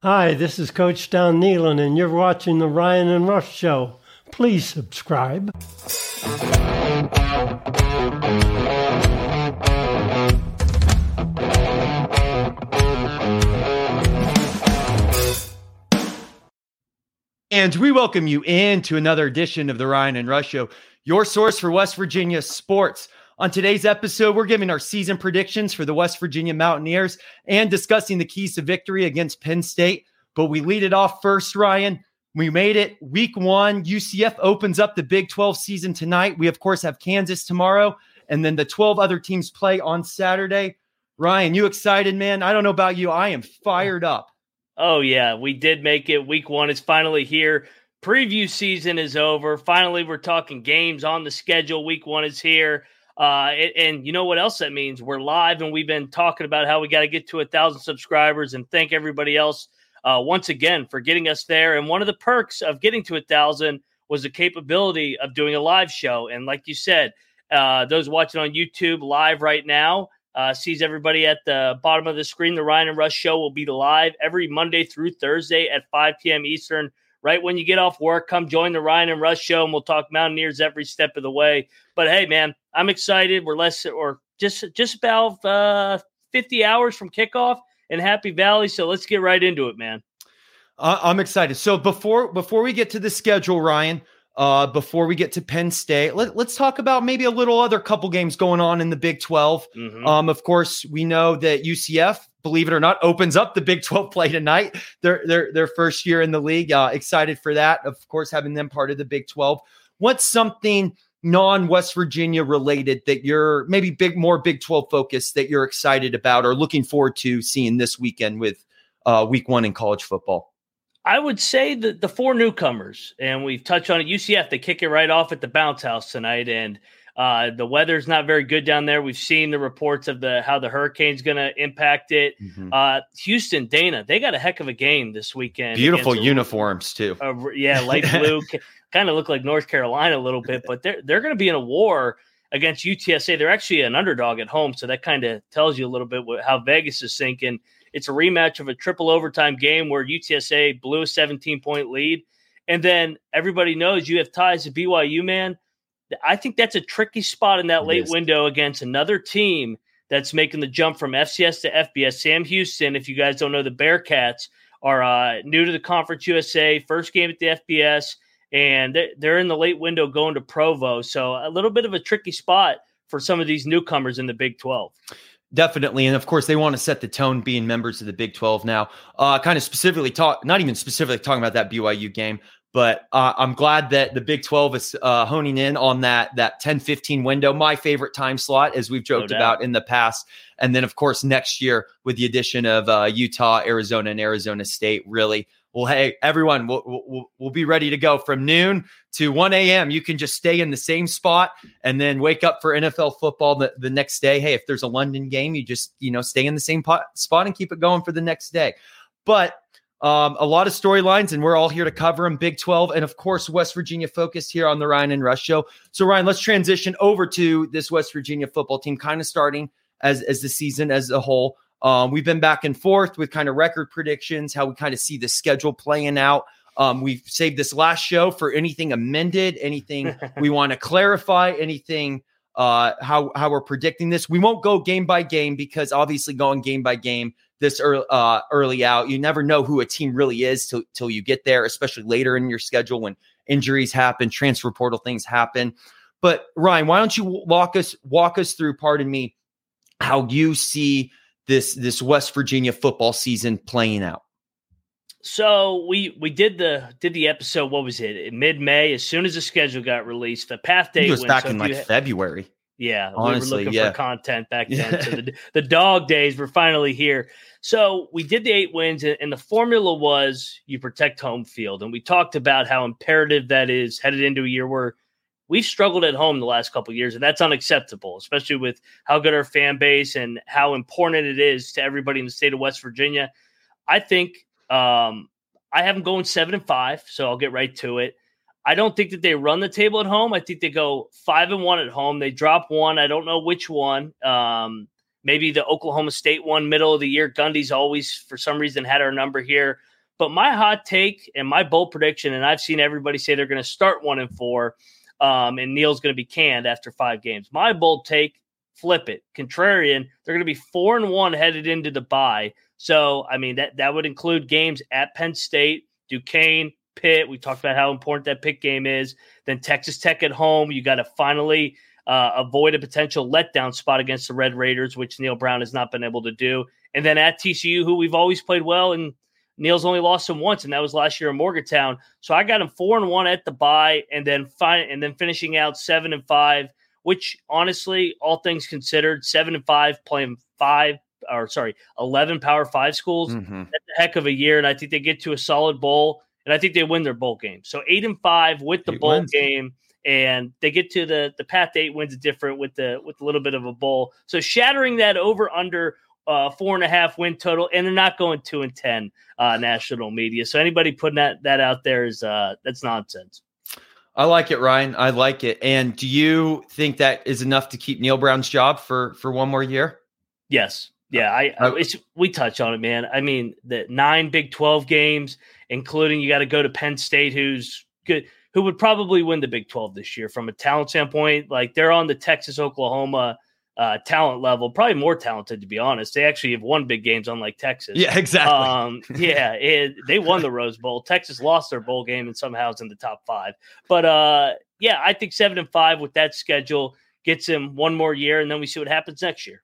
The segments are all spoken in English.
Hi, this is Coach Don Nehlen, and you're watching the Ryan and Rush Show. Please subscribe. And we welcome you into another edition of the Ryan and Rush Show, your source for West Virginia sports. On today's episode, we're giving our season predictions for the West Virginia Mountaineers and discussing the keys to victory against Penn State. But we lead it off first, Ryan. We made it week one. UCF opens up the Big 12 season tonight. We, of course, have Kansas tomorrow, and then the 12 other teams play on Saturday. Ryan, you excited, man? I don't know about you. I am fired up. Oh, yeah, we did make it. Week one is finally here. Preview season is over. Finally, we're talking games on the schedule. Week one is here. Uh, and, and, you know what else that means? We're live, and we've been talking about how we got to get to a thousand subscribers. And thank everybody else uh, once again for getting us there. And one of the perks of getting to a thousand was the capability of doing a live show. And like you said, uh, those watching on YouTube live right now uh, sees everybody at the bottom of the screen. The Ryan and Rush show will be live every Monday through Thursday at 5 p.m. Eastern. Right when you get off work, come join the Ryan and Rush show, and we'll talk Mountaineers every step of the way. But hey, man, I'm excited. We're less or just just about uh, 50 hours from kickoff in Happy Valley, so let's get right into it, man. Uh, I'm excited. So before before we get to the schedule, Ryan, uh, before we get to Penn State, let, us talk about maybe a little other couple games going on in the Big 12. Mm-hmm. Um, of course, we know that UCF, believe it or not, opens up the Big 12 play tonight. Their their their first year in the league. Uh, excited for that. Of course, having them part of the Big 12. What's something non West Virginia related that you're maybe big more Big 12 focused that you're excited about or looking forward to seeing this weekend with uh, Week One in college football? I would say that the four newcomers, and we've touched on it. UCF, they kick it right off at the bounce house tonight, and uh, the weather's not very good down there. We've seen the reports of the how the hurricane's going to impact it. Mm-hmm. Uh, Houston, Dana, they got a heck of a game this weekend. Beautiful uniforms too. yeah, light blue, kind of look like North Carolina a little bit, but they're they're going to be in a war against UTSA. They're actually an underdog at home, so that kind of tells you a little bit what, how Vegas is thinking. It's a rematch of a triple overtime game where UTSA blew a 17 point lead. And then everybody knows you have ties to BYU, man. I think that's a tricky spot in that late window against another team that's making the jump from FCS to FBS. Sam Houston, if you guys don't know, the Bearcats are uh, new to the Conference USA, first game at the FBS, and they're in the late window going to Provo. So a little bit of a tricky spot for some of these newcomers in the Big 12. Definitely. And of course, they want to set the tone being members of the Big 12 now. Uh, kind of specifically talk, not even specifically talking about that BYU game, but uh, I'm glad that the Big 12 is uh, honing in on that that 10 15 window, my favorite time slot, as we've joked no about in the past. And then, of course, next year with the addition of uh, Utah, Arizona, and Arizona State, really well, hey, everyone, we'll, we'll, we'll be ready to go from noon to 1 a.m. You can just stay in the same spot and then wake up for NFL football the, the next day. Hey, if there's a London game, you just, you know, stay in the same pot, spot and keep it going for the next day. But um, a lot of storylines, and we're all here to cover them. Big 12, and of course, West Virginia focused here on the Ryan and Rush show. So, Ryan, let's transition over to this West Virginia football team, kind of starting as as the season as a whole. Um, we've been back and forth with kind of record predictions, how we kind of see the schedule playing out. Um, we've saved this last show for anything amended, anything we want to clarify, anything uh, how how we're predicting this. We won't go game by game because obviously going game by game this early, uh, early out, you never know who a team really is till till you get there, especially later in your schedule when injuries happen, transfer portal things happen. But Ryan, why don't you walk us walk us through? Pardon me, how you see this this West Virginia football season playing out? So we we did the did the episode. What was it? Mid May, as soon as the schedule got released, the path day was back so in like February. Yeah, Honestly, we were looking yeah. for content back then. Yeah. So the, the dog days were finally here. So we did the eight wins, and the formula was you protect home field, and we talked about how imperative that is headed into a year where we've struggled at home the last couple years, and that's unacceptable, especially with how good our fan base and how important it is to everybody in the state of West Virginia. I think um, I have them going seven and five, so I'll get right to it. I don't think that they run the table at home. I think they go five and one at home. They drop one. I don't know which one. Um, Maybe the Oklahoma State one, middle of the year. Gundy's always, for some reason, had our number here. But my hot take and my bold prediction, and I've seen everybody say they're going to start one and four, um, and Neal's going to be canned after five games. My bold take, flip it, contrarian. They're going to be four and one headed into the bye. So, I mean, that that would include games at Penn State, Duquesne, Pitt. We talked about how important that Pitt game is. Then Texas Tech at home. You got to finally uh, avoid a potential letdown spot against the Red Raiders, which Neal Brown has not been able to do. And then at TCU, who we've always played well and Neal's only lost him once, and that was last year in Morgantown. So I got him four and one at the bye, and then five, and then finishing out seven and five. Which honestly, all things considered, seven and five playing five or sorry, eleven Power Five schools. Mm-hmm. That's a heck of a year, and I think they get to a solid bowl, and I think they win their bowl game. So eight and five with the eight bowl wins. game and they get to the the path eight wins different with the with a little bit of a bowl. So shattering that over under uh, four and a half win total, and they're not going two and ten uh, national media. So anybody putting that that out there is uh, that's nonsense. I like it, Ryan. I like it. And do you think that is enough to keep Neal Brown's job for for one more year? Yes. Yeah, I, I it's, we touch on it, man. I mean, the nine Big Twelve games, including you got to go to Penn State, who's good, who would probably win the Big Twelve this year from a talent standpoint. Like they're on the Texas Oklahoma uh, talent level, probably more talented to be honest. They actually have won big games, unlike Texas. Yeah, exactly. Um, yeah, it, they won the Rose Bowl. Texas lost their bowl game and somehow is in the top five. But uh, yeah, I think seven and five with that schedule gets him one more year, and then we see what happens next year.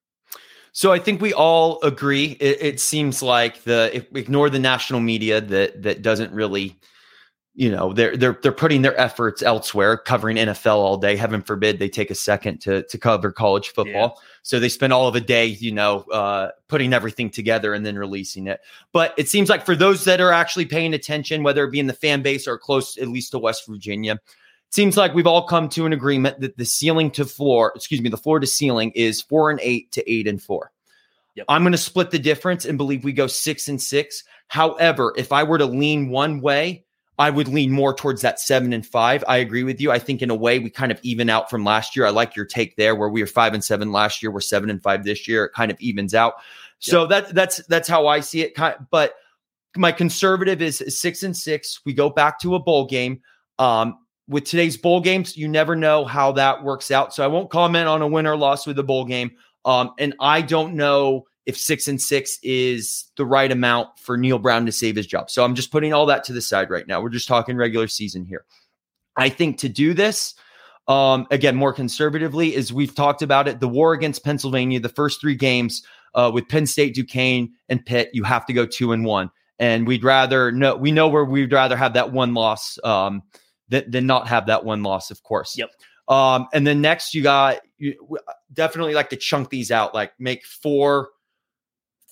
So I think we all agree. It, it seems like the ignore the national media that that doesn't really you know they're they're they're putting their efforts elsewhere covering NFL all day. Heaven forbid they take a second to to cover college football. Yeah. so they spend all of a day you know uh, putting everything together and then releasing it. But it seems like for those that are actually paying attention whether it be in the fan base or close at least to West Virginia it seems like we've all come to an agreement that the ceiling to floor excuse me the floor to ceiling is 4 and 8 to 8 and 4 Yep. I'm going to split the difference and believe we go 6 and 6 however if I were to lean one way I would lean more towards that seven and five. I agree with you. I think in a way we kind of even out from last year. I like your take there, where we were five and seven last year, we're seven and five this year. It kind of evens out. So yep. that that's that's how I see it. But my conservative is six and six. We go back to a bowl game. Um, with today's bowl games, you never know how that works out. So I won't comment on a win or loss with a bowl game. Um, and I don't know if six and six is the right amount for Neal Brown to save his job. So I'm just putting all that to the side right now. We're just talking regular season here. I think to do this, um, again, more conservatively, is we've talked about it. The war against Pennsylvania, the first three games uh, with Penn State, Duquesne, and Pitt, you have to go two and one. And we'd rather know we know where we'd rather have that one loss um, than, than not have that one loss, of course. Yep. Um, and then next you got you definitely like to chunk these out, like make four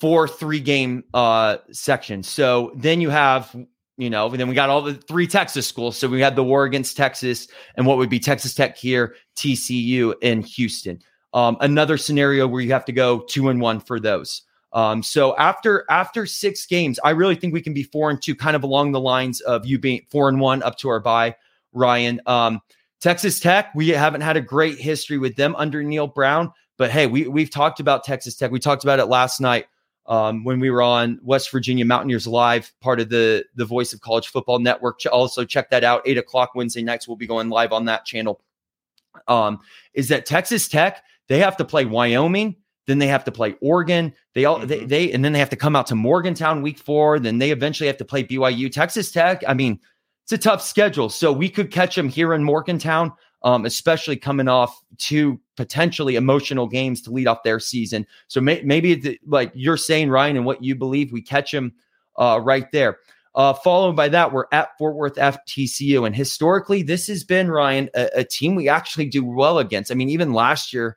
four three game uh sections. So then you have, you know, then we got all the three Texas schools. So we had the war against Texas and what would be Texas Tech here, TCU in Houston. Um, another scenario where you have to go two and one for those. Um, so after after six games, I really think we can be four and two, kind of along the lines of you being four and one up to our bye, Ryan. Um, Texas Tech, we haven't had a great history with them under Neal Brown, but hey, we we've talked about Texas Tech. We talked about it last night um, when we were on West Virginia Mountaineers Live, part of the the Voice of College Football Network. Also, check that out. Eight o'clock Wednesday nights, we'll be going live on that channel. Um, is that Texas Tech? They have to play Wyoming, then they have to play Oregon. They all mm-hmm. they, they and then they have to come out to Morgantown week four. Then they eventually have to play BYU. Texas Tech. I mean, it's a tough schedule. So we could catch them here in Morgantown um, especially coming off two potentially emotional games to lead off their season. So may, maybe the, like you're saying, Ryan, and what you believe, we catch him uh, right there. Uh, followed by that, we're at Fort Worth FTCU. And historically, this has been, Ryan, a, a team we actually do well against. I mean, even last year,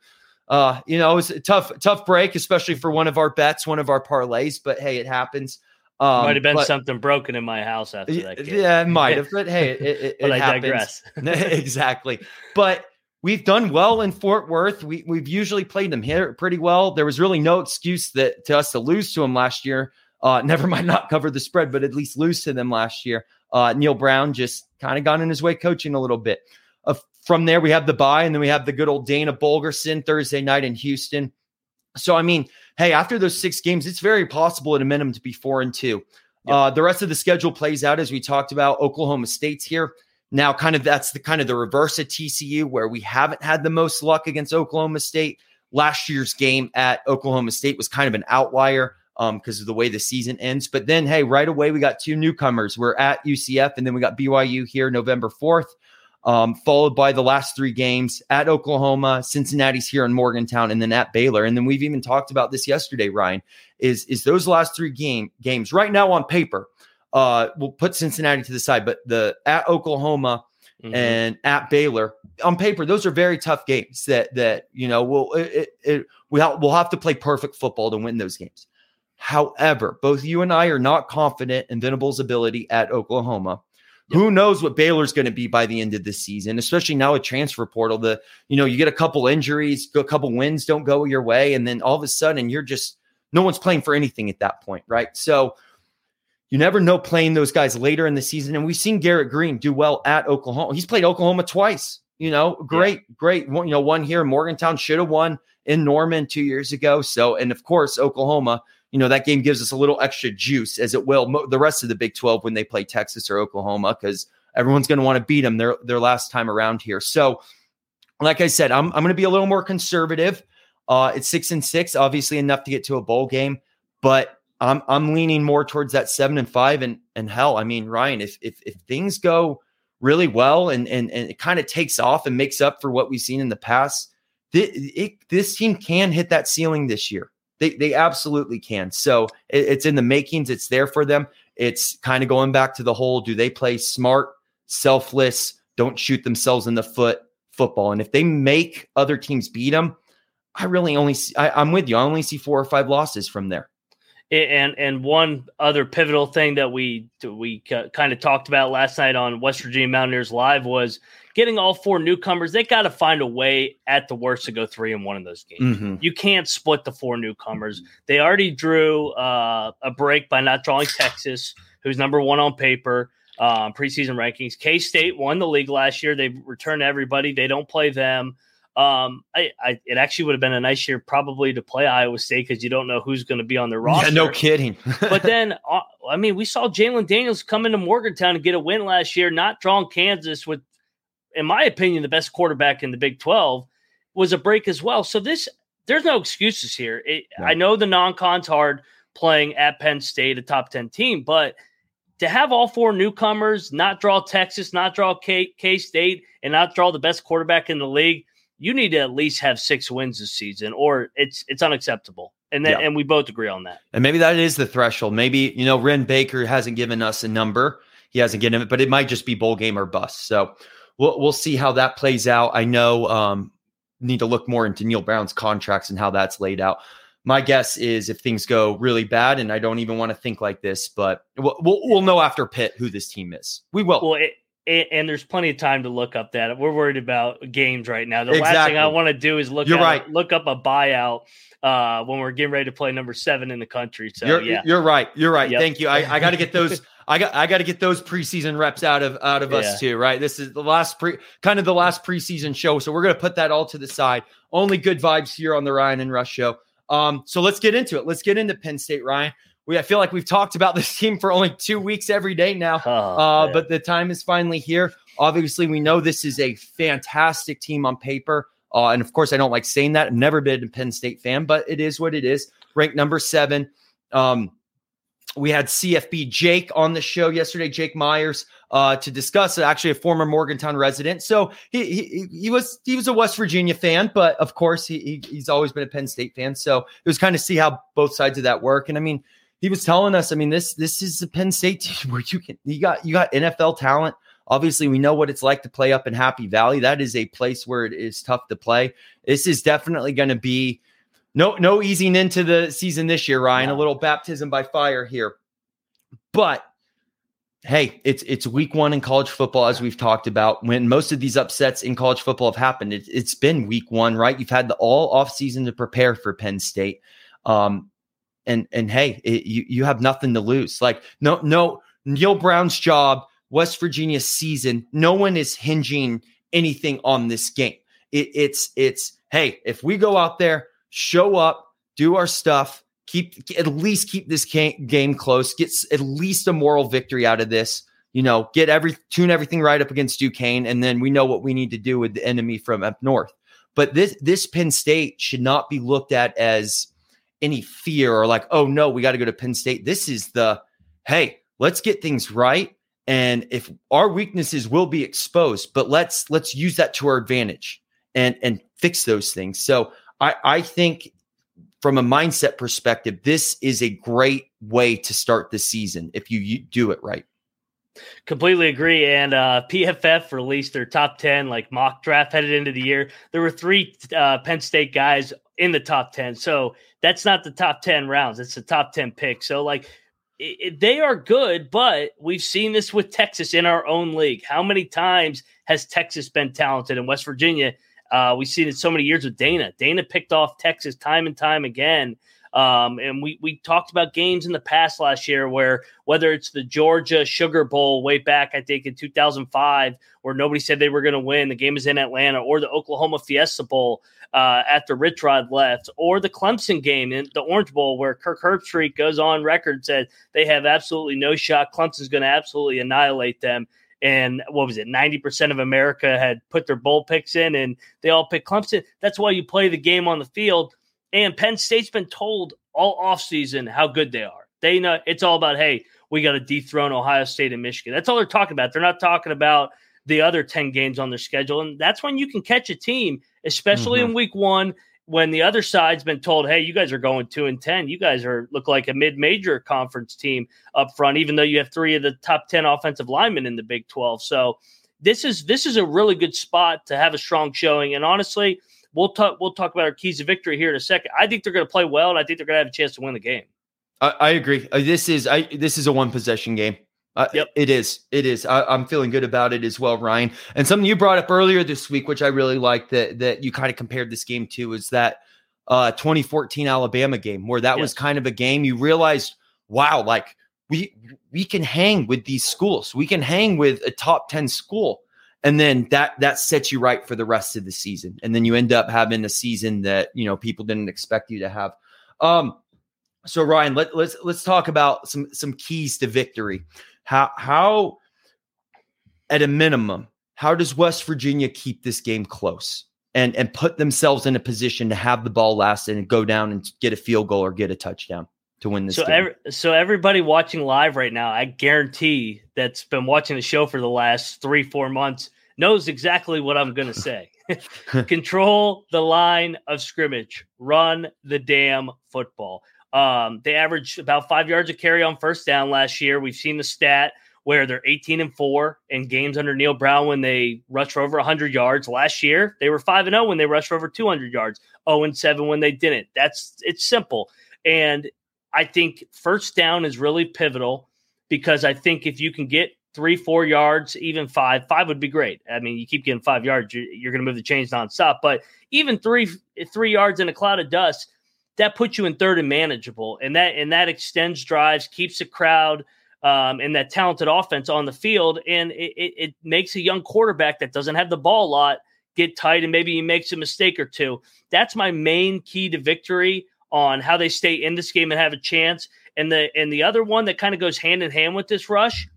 uh, you know, it was a tough, tough break, especially for one of our bets, one of our parlays. But hey, it happens. Um, might have been but, something broken in my house after that. Game. Yeah, it might have. But hey, it, it, but it I happens. digress. exactly. But we've done well in Fort Worth. We we've usually played them here pretty well. There was really no excuse that to us to lose to them last year. Uh, never mind not cover the spread, but at least lose to them last year. Uh, Neal Brown just kind of got in his way coaching a little bit. Uh, from there, we have the bye, and then we have the good old Dana Holgorsen Thursday night in Houston. So I mean, hey, after those six games, it's very possible at a minimum to be four and two. Yep. Uh, the rest of the schedule plays out as we talked about. Oklahoma State's here. Now, kind of that's the kind of the reverse of TCU, where we haven't had the most luck against Oklahoma State. Last year's game at Oklahoma State was kind of an outlier because um, of the way the season ends. But then, hey, right away we got two newcomers. We're at UCF, and then we got BYU here November fourth um, followed by the last three games at Oklahoma, Cincinnati's here in Morgantown, and then at Baylor. And then we've even talked about this yesterday, Ryan. Is is those last three game games right now on paper? Uh, we'll put Cincinnati to the side, but the at Oklahoma mm-hmm. and at Baylor on paper, those are very tough games. That that you know, we'll it, it, we ha- we'll have to play perfect football to win those games. However, both you and I are not confident in Venables' ability at Oklahoma. Yep. Who knows what Baylor's going to be by the end of this season, especially now a transfer portal. The you know you get a couple injuries, a couple wins don't go your way, and then all of a sudden you're just no one's playing for anything at that point, right? So you never know playing those guys later in the season, and we've seen Garrett Greene do well at Oklahoma. He's played Oklahoma twice. You know, great, yeah. great. You know, one here in Morgantown should have won in Norman two years ago. So, and of course, Oklahoma you know, that game gives us a little extra juice as it will mo- the rest of the Big 12 when they play Texas or Oklahoma because everyone's going to want to beat them their, their last time around here. So, like I said, I'm, I'm going to be a little more conservative. Uh, it's six and six, obviously enough to get to a bowl game, but I'm I'm leaning more towards that seven and five. And and hell, I mean, Ryan, if if if things go really well and and and it kind of takes off and makes up for what we've seen in the past, th- it, this team can hit that ceiling this year. They they absolutely can. So it, it's in the makings. It's there for them. It's kind of going back to the whole: do they play smart, selfless, don't shoot themselves in the foot football? And if they make other teams beat them, I really only see, I, I'm with you. I only see four or five losses from there. And and one other pivotal thing that we we kind of talked about last night on West Virginia Mountaineers Live was getting all four newcomers, they got to find a way at the worst to go three and one in those games. Mm-hmm. You can't split the four newcomers. They already drew uh, a break by not drawing Texas, who's number one on paper. Um, preseason rankings. K State won the league last year. They returned everybody. They don't play them. Um, I, I, it actually would have been a nice year probably to play Iowa State because you don't know who's going to be on the roster. Yeah, no kidding. but then, uh, I mean, we saw Jalon Daniels come into Morgantown and get a win last year, not drawing Kansas with in my opinion, the best quarterback in the Big 12 was a break as well. So this, there's no excuses here. It, I know the non-con's hard playing at Penn State, a top 10 team, but to have all four newcomers, not draw Texas, not draw K, K State, and not draw the best quarterback in the league, you need to at least have six wins this season, or it's it's unacceptable. And then, yeah. and we both agree on that. And maybe that is the threshold. Maybe you know, Wren Baker hasn't given us a number. He hasn't given it, but it might just be bowl game or bust. So we'll we'll see how that plays out. I know um, need to look more into Neal Brown's contracts and how that's laid out. My guess is if things go really bad, and I don't even want to think like this, but we'll we'll, we'll know after Pitt who this team is. We will. Well, it, it, and there's plenty of time to look up that. We're worried about games right now. The exactly. last thing I want to do is look. You're right. Look up a buyout uh, when we're getting ready to play number seven in the country. So you're, yeah, you're right. You're right. Yep. Thank you. I, I got to get those. I got I got to get those preseason reps out of out of yeah. us too, right? This is the last pre kind of the last preseason show, so we're gonna put that all to the side. Only good vibes here on the Ryan and Rush show. Um, so let's get into it. Let's get into Penn State, Ryan. We I feel like we've talked about this team for only two weeks every day now, oh, uh, but the time is finally here. Obviously, we know this is a fantastic team on paper. Uh, and of course, I don't like saying that. I've never been a Penn State fan, but it is what it is. Ranked number seven. Um, we had CFB Jake on the show yesterday, Jake Myers, uh, to discuss actually a former Morgantown resident. So he, he, he was he was a West Virginia fan, but of course he, he he's always been a Penn State fan. So it was kind of see how both sides of that work. And I mean, he was telling us, I mean, this this is a Penn State team where you can you got you got NFL talent. Obviously, we know what it's like to play up in Happy Valley. That is a place where it is tough to play. This is definitely going to be no, no easing into the season this year, Ryan. A little baptism by fire here. But hey, it's it's week one in college football, as we've talked about. When most of these upsets in college football have happened, it, has been week one, right? You've had the all off season to prepare for Penn State, um, and and hey, it, you you have nothing to lose. Like no no Neal Brown's job, West Virginia season. No one is hinging anything on this game. It, it's it's hey, if we go out there show up, do our stuff, keep at least keep this game close, get at least a moral victory out of this. You know, get every tune everything right up against Duquesne, and then we know what we need to do with the enemy from up north. But this this Penn State should not be looked at as any fear or like, oh no, we got to go to Penn State. This is the hey, let's get things right. And if our weaknesses will be exposed, but let's let's use that to our advantage and and fix those things. So I I think from a mindset perspective, this is a great way to start the season if you, you do it right. Completely agree. And uh, PFF released their top 10 like mock draft headed into the year. There were three uh, Penn State guys in the top 10. So that's not the top 10 rounds, it's the top 10 picks. So, like, it, it, they are good, but we've seen this with Texas in our own league. How many times has Texas been talented in West Virginia? Uh, we've seen it so many years with Dana. Dana picked off Texas time and time again. Um, and we we talked about games in the past last year where whether it's the Georgia Sugar Bowl way back, I think in 2005, where nobody said they were going to win, the game is in Atlanta, or the Oklahoma Fiesta Bowl uh, after Rich Rod left, or the Clemson game in the Orange Bowl where Kirk Herbstreit goes on record said they have absolutely no shot. Clemson's going to absolutely annihilate them and what was it 90% of america had put their bowl picks in and they all picked clemson that's why you play the game on the field and Penn State's been told all offseason how good they are. They know it's all about, hey, we got to dethrone Ohio State and Michigan. That's all they're talking about. They're not talking about the other 10 games on their schedule. And that's when you can catch a team, especially mm-hmm. in week one, when the other side's been told, hey, you guys are going two and 10. You guys are look like a mid major conference team up front, even though you have three of the top 10 offensive linemen in the Big 12. So this is this is a really good spot to have a strong showing. And honestly, we'll talk we'll talk about our keys to victory here in a second. I think they're going to play well, and I think they're going to have a chance to win the game. I, I agree. Uh, this is I this is a one possession game. Uh, yep. It is. It is. I, am feeling good about it as well, Ryan. And something you brought up earlier this week, which I really like that that you kind of compared this game to, is that uh, 2014 Alabama game where that yes. was kind of a game you realized, wow, like we we can hang with these schools. We can hang with a top 10 school and then that that sets you right for the rest of the season. And then you end up having a season that you know people didn't expect you to have. Um so ryan let, let's let's talk about some some keys to victory. How how at a minimum how does west virginia keep this game close and and put themselves in a position to have the ball last and go down and get a field goal or get a touchdown to win this so game. Every, so everybody watching live right now, I guarantee that's been watching the show for the last three, four months knows exactly what I'm going to say. Control the line of scrimmage. Run the damn football. Um, they averaged about five yards of carry on first down last year. We've seen the stat where they're 18 and four in games under Neal Brown when they rushed for over 100 yards. Last year, they were 5 and 0 when they rushed for over 200 yards, 0 and 7 when they didn't. That's it's simple. And I think first down is really pivotal because I think if you can get three, four yards, even five. Five would be great. I mean, you keep getting five yards, you're, you're going to move the chains nonstop. But even three, three yards in a cloud of dust, that puts you in third and manageable, and that and that extends drives, keeps the crowd um, and that talented offense on the field, and it, it, it makes a young quarterback that doesn't have the ball a lot get tight, and maybe he makes a mistake or two. That's my main key to victory on how they stay in this game and have a chance. And the and the other one that kind of goes hand in hand with this rush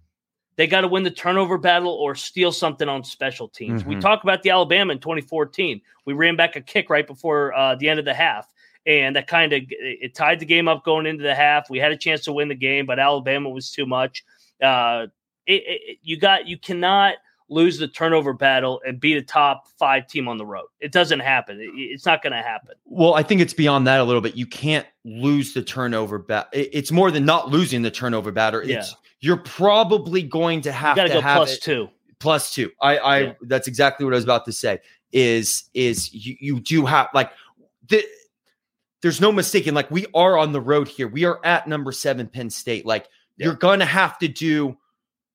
they got to win the turnover battle or steal something on special teams. Mm-hmm. We talk about the Alabama in 2014. We ran back a kick right before uh, the end of the half, and that kind of it tied the game up going into the half. We had a chance to win the game, but Alabama was too much. Uh, it, it, you got you cannot lose the turnover battle and beat a top five team on the road. It doesn't happen. It, it's not going to happen. Well, I think it's beyond that a little bit. You can't lose the turnover battle. It's more than not losing the turnover battle. It's yeah you're probably going to have to go have plus two. Plus two. I, I yeah. that's exactly what I was about to say. Is is you, you do have like the, there's no mistaking. Like we are on the road here. We are at number seven Penn State. Like yeah. you're gonna have to do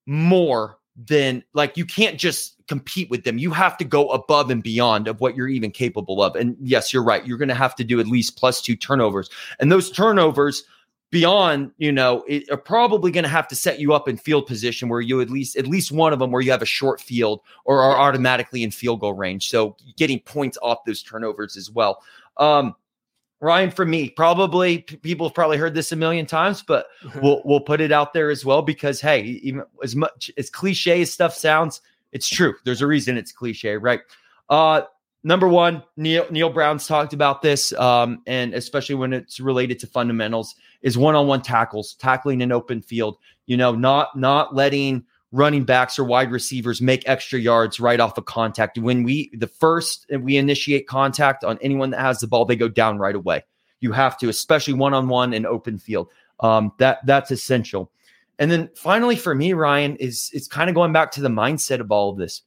more than like you can't just compete with them. You have to go above and beyond of what you're even capable of. And yes, you're right. You're going to have to do at least plus two turnovers. And those turnovers beyond, you know, it, are probably going to have to set you up in field position where you at least at least one of them where you have a short field or are automatically in field goal range. So getting points off those turnovers as well. Um, Ryan, for me, probably people have probably heard this a million times, but we'll we'll put it out there as well because hey, even as much as cliche as stuff sounds, it's true. There's a reason it's cliche, right? Uh, number one, Neal Neal Brown's talked about this, um, and especially when it's related to fundamentals, is one-on-one tackles, tackling an open field. You know, not not letting running backs or wide receivers make extra yards right off of contact. When we the first we initiate contact on anyone that has the ball, they go down right away. You have to, especially one on one in open field. Um, that that's essential. And then finally, for me, Ryan is it's kind of going back to the mindset of all of this.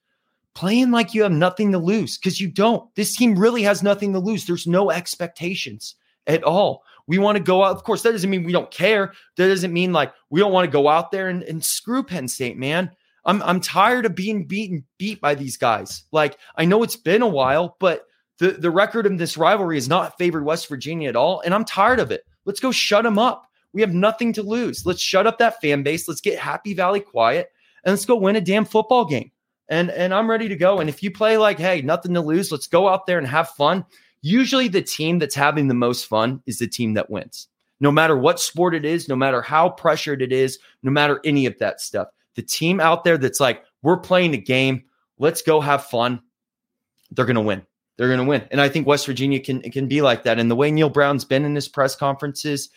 Playing like you have nothing to lose because you don't. This team really has nothing to lose. There's no expectations at all. We want to go out. Of course, that doesn't mean we don't care. That doesn't mean like we don't want to go out there and, and screw Penn State, man. I'm I'm tired of being beaten beat by these guys. Like I know it's been a while, but the the record of this rivalry has not favored West Virginia at all, and I'm tired of it. Let's go shut them up. We have nothing to lose. Let's shut up that fan base. Let's get Happy Valley quiet, and let's go win a damn football game. And and I'm ready to go. And if you play like, hey, nothing to lose, let's go out there and have fun usually the team that's having the most fun is the team that wins. No matter what sport it is, no matter how pressured it is, no matter any of that stuff. The team out there that's like, we're playing a game, let's go have fun. They're going to win. They're going to win. And I think West Virginia can can be like that. And the way Neal Brown's been in his press conferences,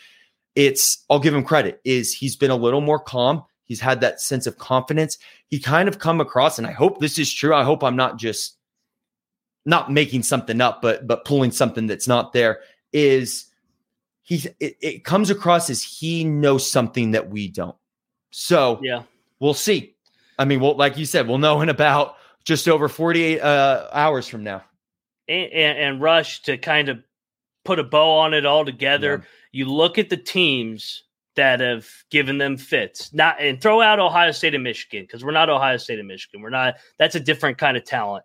it's I'll give him credit is he's been a little more calm. He's had that sense of confidence. He kind of come across and I hope this is true. I hope I'm not just not making something up, but but pulling something that's not there is he it, it comes across as he knows something that we don't. So yeah, we'll see. I mean, well, like you said, we'll know in about just over 48 uh, hours from now. And, and, and, Rush to kind of put a bow on it all together. Yeah. You look at the teams that have given them fits, not and throw out Ohio State and Michigan because we're not Ohio State and Michigan. We're not. That's a different kind of talent.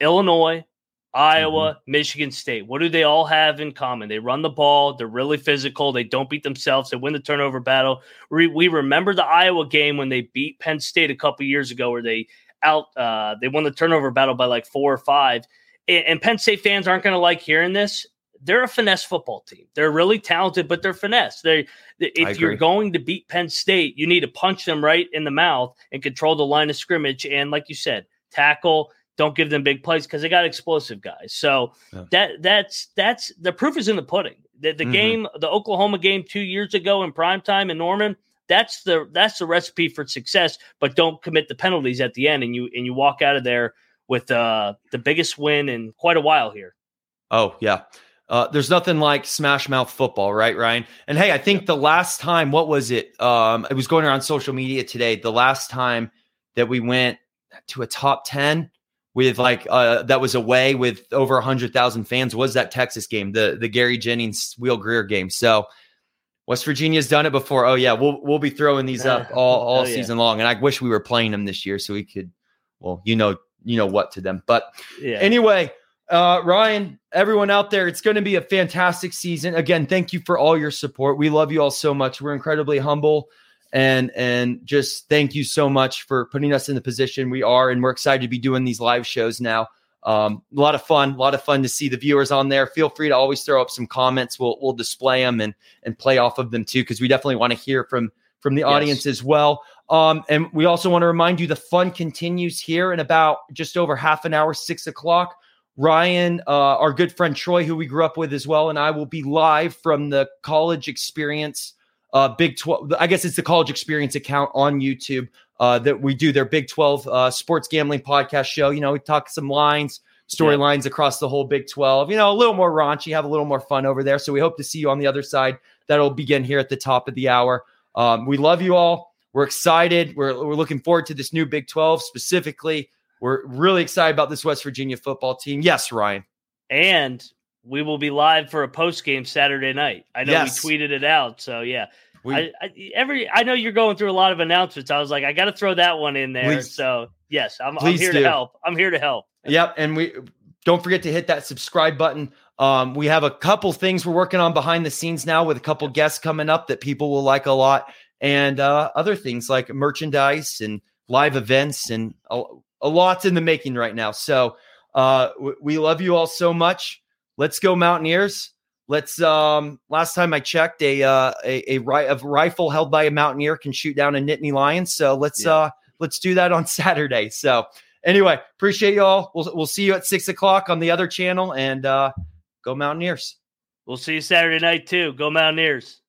Illinois, Iowa, mm-hmm. Michigan State. What do they all have in common? They run the ball. They're really physical. They don't beat themselves. They win the turnover battle. We, we remember the Iowa game when they beat Penn State a couple years ago, where they out uh, they won the turnover battle by like four or five. And, and Penn State fans aren't going to like hearing this. They're a finesse football team. They're really talented, but they're finesse. They if you're going to beat Penn State, you need to punch them right in the mouth and control the line of scrimmage. And like you said, tackle don't give them big plays because they got explosive guys. So yeah. that that's that's the proof is in the pudding. The, the mm-hmm. game, the Oklahoma game two years ago in prime time in Norman, that's the that's the recipe for success. But don't commit the penalties at the end, and you and you walk out of there with uh, the biggest win in quite a while here. Oh yeah. Uh, there's nothing like smash mouth football, right, Ryan? And hey, I think the last time, what was it? Um, it was going around social media today. The last time that we went to a top 10 with like uh, that was away with over a hundred thousand fans was that Texas game, the the Gary Jennings Will Grier game. So West Virginia's done it before. Oh yeah, we'll we'll be throwing these up all all oh, season yeah. long, and I wish we were playing them this year so we could. Well, you know, you know what to them, but yeah. anyway. Uh, Ryan, everyone out there, it's going to be a fantastic season. Again, thank you for all your support. We love you all so much. We're incredibly humble and and just thank you so much for putting us in the position we are and we're excited to be doing these live shows now. Um, a lot of fun a lot of fun to see the viewers on there. Feel free to always throw up some comments. We'll we'll display them and and play off of them too because we definitely want to hear from from the yes. audience as well. Um, and we also want to remind you the fun continues here in about just over half an hour six o'clock. Ryan, uh, our good friend Troy, who we grew up with as well, and I will be live from the college experience uh, Big 12. I guess it's the college experience account on YouTube uh, that we do their Big 12 uh, sports gambling podcast show. You know, we talk some lines, storylines yeah. across the whole Big 12. You know, a little more raunchy, have a little more fun over there. So we hope to see you on the other side. That'll begin here at the top of the hour. Um, we love you all. We're excited. We're, we're looking forward to this new Big 12 specifically. We're really excited about this West Virginia football team. Yes, Ryan. And we will be live for a post game Saturday night. I know yes. we tweeted it out, so yeah. We, I, I, every I know you're going through a lot of announcements. I was like, I got to throw that one in there. Please, so yes, I'm, I'm here do. to help. I'm here to help. Yep, and we don't forget to hit that subscribe button. Um, we have a couple things we're working on behind the scenes now with a couple guests coming up that people will like a lot, and uh, other things like merchandise and live events and a, a lot's in the making right now. So uh, we love you all so much. Let's go Mountaineers. let's um last time I checked, a uh a, a, ri- a rifle held by a mountaineer can shoot down a Nittany lion. So let's Yeah. uh let's do that on Saturday. So anyway, appreciate y'all. We'll we'll see you at six o'clock on the other channel and uh go Mountaineers. We'll see you Saturday night too. Go Mountaineers.